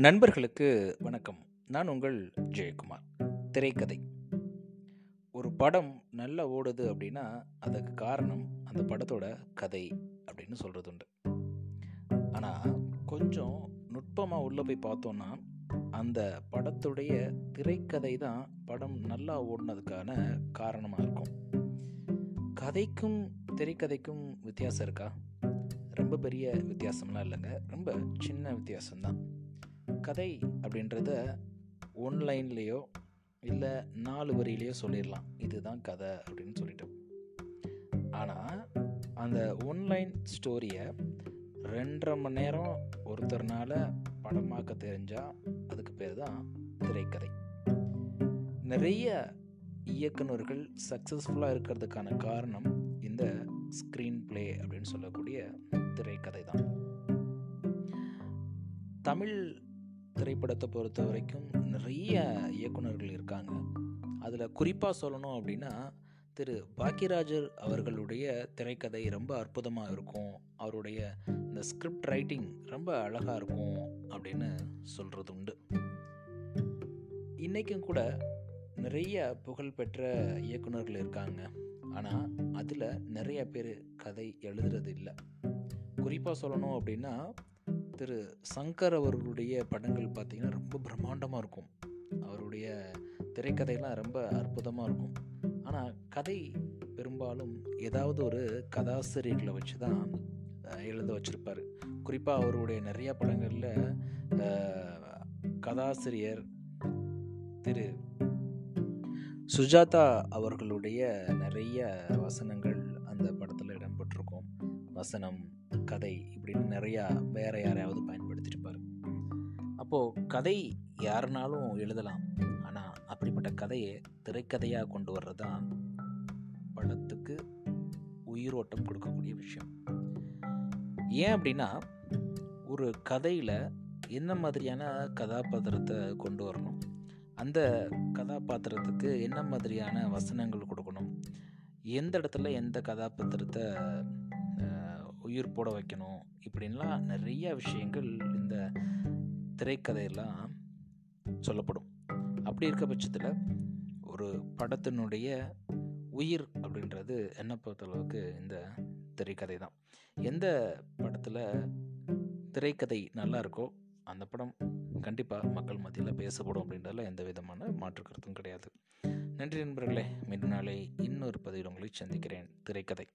நண்பர்களுக்கு வணக்கம். நான் உங்கள் ஜெயக்குமார். திரைக்கதை. ஒரு படம் நல்லா ஓடுது அப்படின்னா அதுக்கு காரணம் அந்த படத்தோட கதை அப்படின்னு சொல்கிறது உண்டு ஆனால் கொஞ்சம் நுட்பமாக உள்ளே போய் பார்த்தோன்னா அந்த படத்துடைய திரைக்கதை தான் படம் நல்லா ஓடினதுக்கான காரணமாக இருக்கும். கதைக்கும் திரைக்கதைக்கும் வித்தியாசம் இருக்கா? ரொம்ப பெரிய வித்தியாசம்லாம் இல்லைங்க. ரொம்ப சின்ன வித்தியாசம்தான். கதை அப்படின்றத ஒன்லைன்லேயோ இல்லை நாலு வரியிலையோ சொல்லிடலாம். இதுதான் கதை அப்படின்னு சொல்லிட்டு. ஆனால் அந்த ஒன்லைன் ஸ்டோரியை ரெண்டரை மணி நேரம் ஒருத்தர்னால படமாக்க தெரிஞ்சால் அதுக்கு பேர் தான் திரைக்கதை. நிறைய இயக்குநர்கள் சக்ஸஸ்ஃபுல்லாக இருக்கிறதுக்கான காரணம் இந்த ஸ்க்ரீன் ப்ளே அப்படின்னு சொல்லக்கூடிய திரைக்கதை தான். தமிழ் திரைப்படத்தை பொறுத்த வரைக்கும் நிறைய இயக்குநர்கள் இருக்காங்க. அதில் குறிப்பாக சொல்லணும் அப்படின்னா திரு பாக்கியராஜர் அவர்களுடைய திரைக்கதை ரொம்ப அற்புதமாக இருக்கும். அவருடைய இந்த ஸ்கிரிப்ட் ரைட்டிங் ரொம்ப அழகாக இருக்கும் அப்படின்னு சொல்கிறது உண்டு. இன்றைக்கும் கூட நிறைய புகழ்பெற்ற இயக்குநர்கள் இருக்காங்க. ஆனால் அதில் நிறைய பேர் கதை எழுதுறது இல்லை. குறிப்பாக சொல்லணும் அப்படின்னா திரு சங்கர் அவர்களுடைய படங்கள் பார்த்திங்கன்னா ரொம்ப பிரம்மாண்டமாக இருக்கும். அவருடைய திரைக்கதையெல்லாம் ரொம்ப அற்புதமாக இருக்கும். ஆனால் கதை பெரும்பாலும் ஏதாவது ஒரு கதாசிரியர்களை வச்சு தான் எழுத வச்சுருப்பார். குறிப்பாக அவருடைய நிறைய படங்களில் கதாசிரியர் திரு சுஜாதா அவர்களுடைய நிறைய வசனங்கள் அந்த படத்தில் இடம்பெற்றிருக்கும். வசனம் கதை இப்படின்னு நிறையா வேற யாரையாவது பயன்படுத்தியிருப்பார் அப்போது கதை யாருனாலும் எழுதலாம். ஆனால் அப்படிப்பட்ட கதையை திரைக்கதையாக கொண்டு வர்றது தான் படத்துக்கு உயிரோட்டம் கொடுக்கக்கூடிய விஷயம். ஏன் அப்படின்னா ஒரு கதையில் என்ன மாதிரியான கதாபாத்திரத்தை கொண்டு வரணும்? அந்த கதாபாத்திரத்துக்கு என்ன மாதிரியான வசனங்கள் கொடுக்கணும்? எந்த இடத்துல எந்த கதாபாத்திரத்தை உயிர் போட வைக்கணும் இப்படின்லாம் நிறைய விஷயங்கள் இந்த திரைக்கதையெல்லாம் சொல்லப்படும். அப்படி இருக்க பட்சத்தில் ஒரு படத்தினுடைய உயிர் அப்படின்றது என்ன பொறுத்தளவுக்கு இந்த திரைக்கதை தான் எந்த படத்தில் திரைக்கதை நல்லா இருக்கோ அந்த படம் கண்டிப்பாக மக்கள் மத்தியில் பேசப்படும் அப்படின்றதுல எந்த விதமான மாற்று கருத்தும் கிடையாது. நன்றி நண்பர்களே மீண்டும் நாளை இன்னொரு பதிவில் உங்களை சந்திக்கிறேன். திரைக்கதை.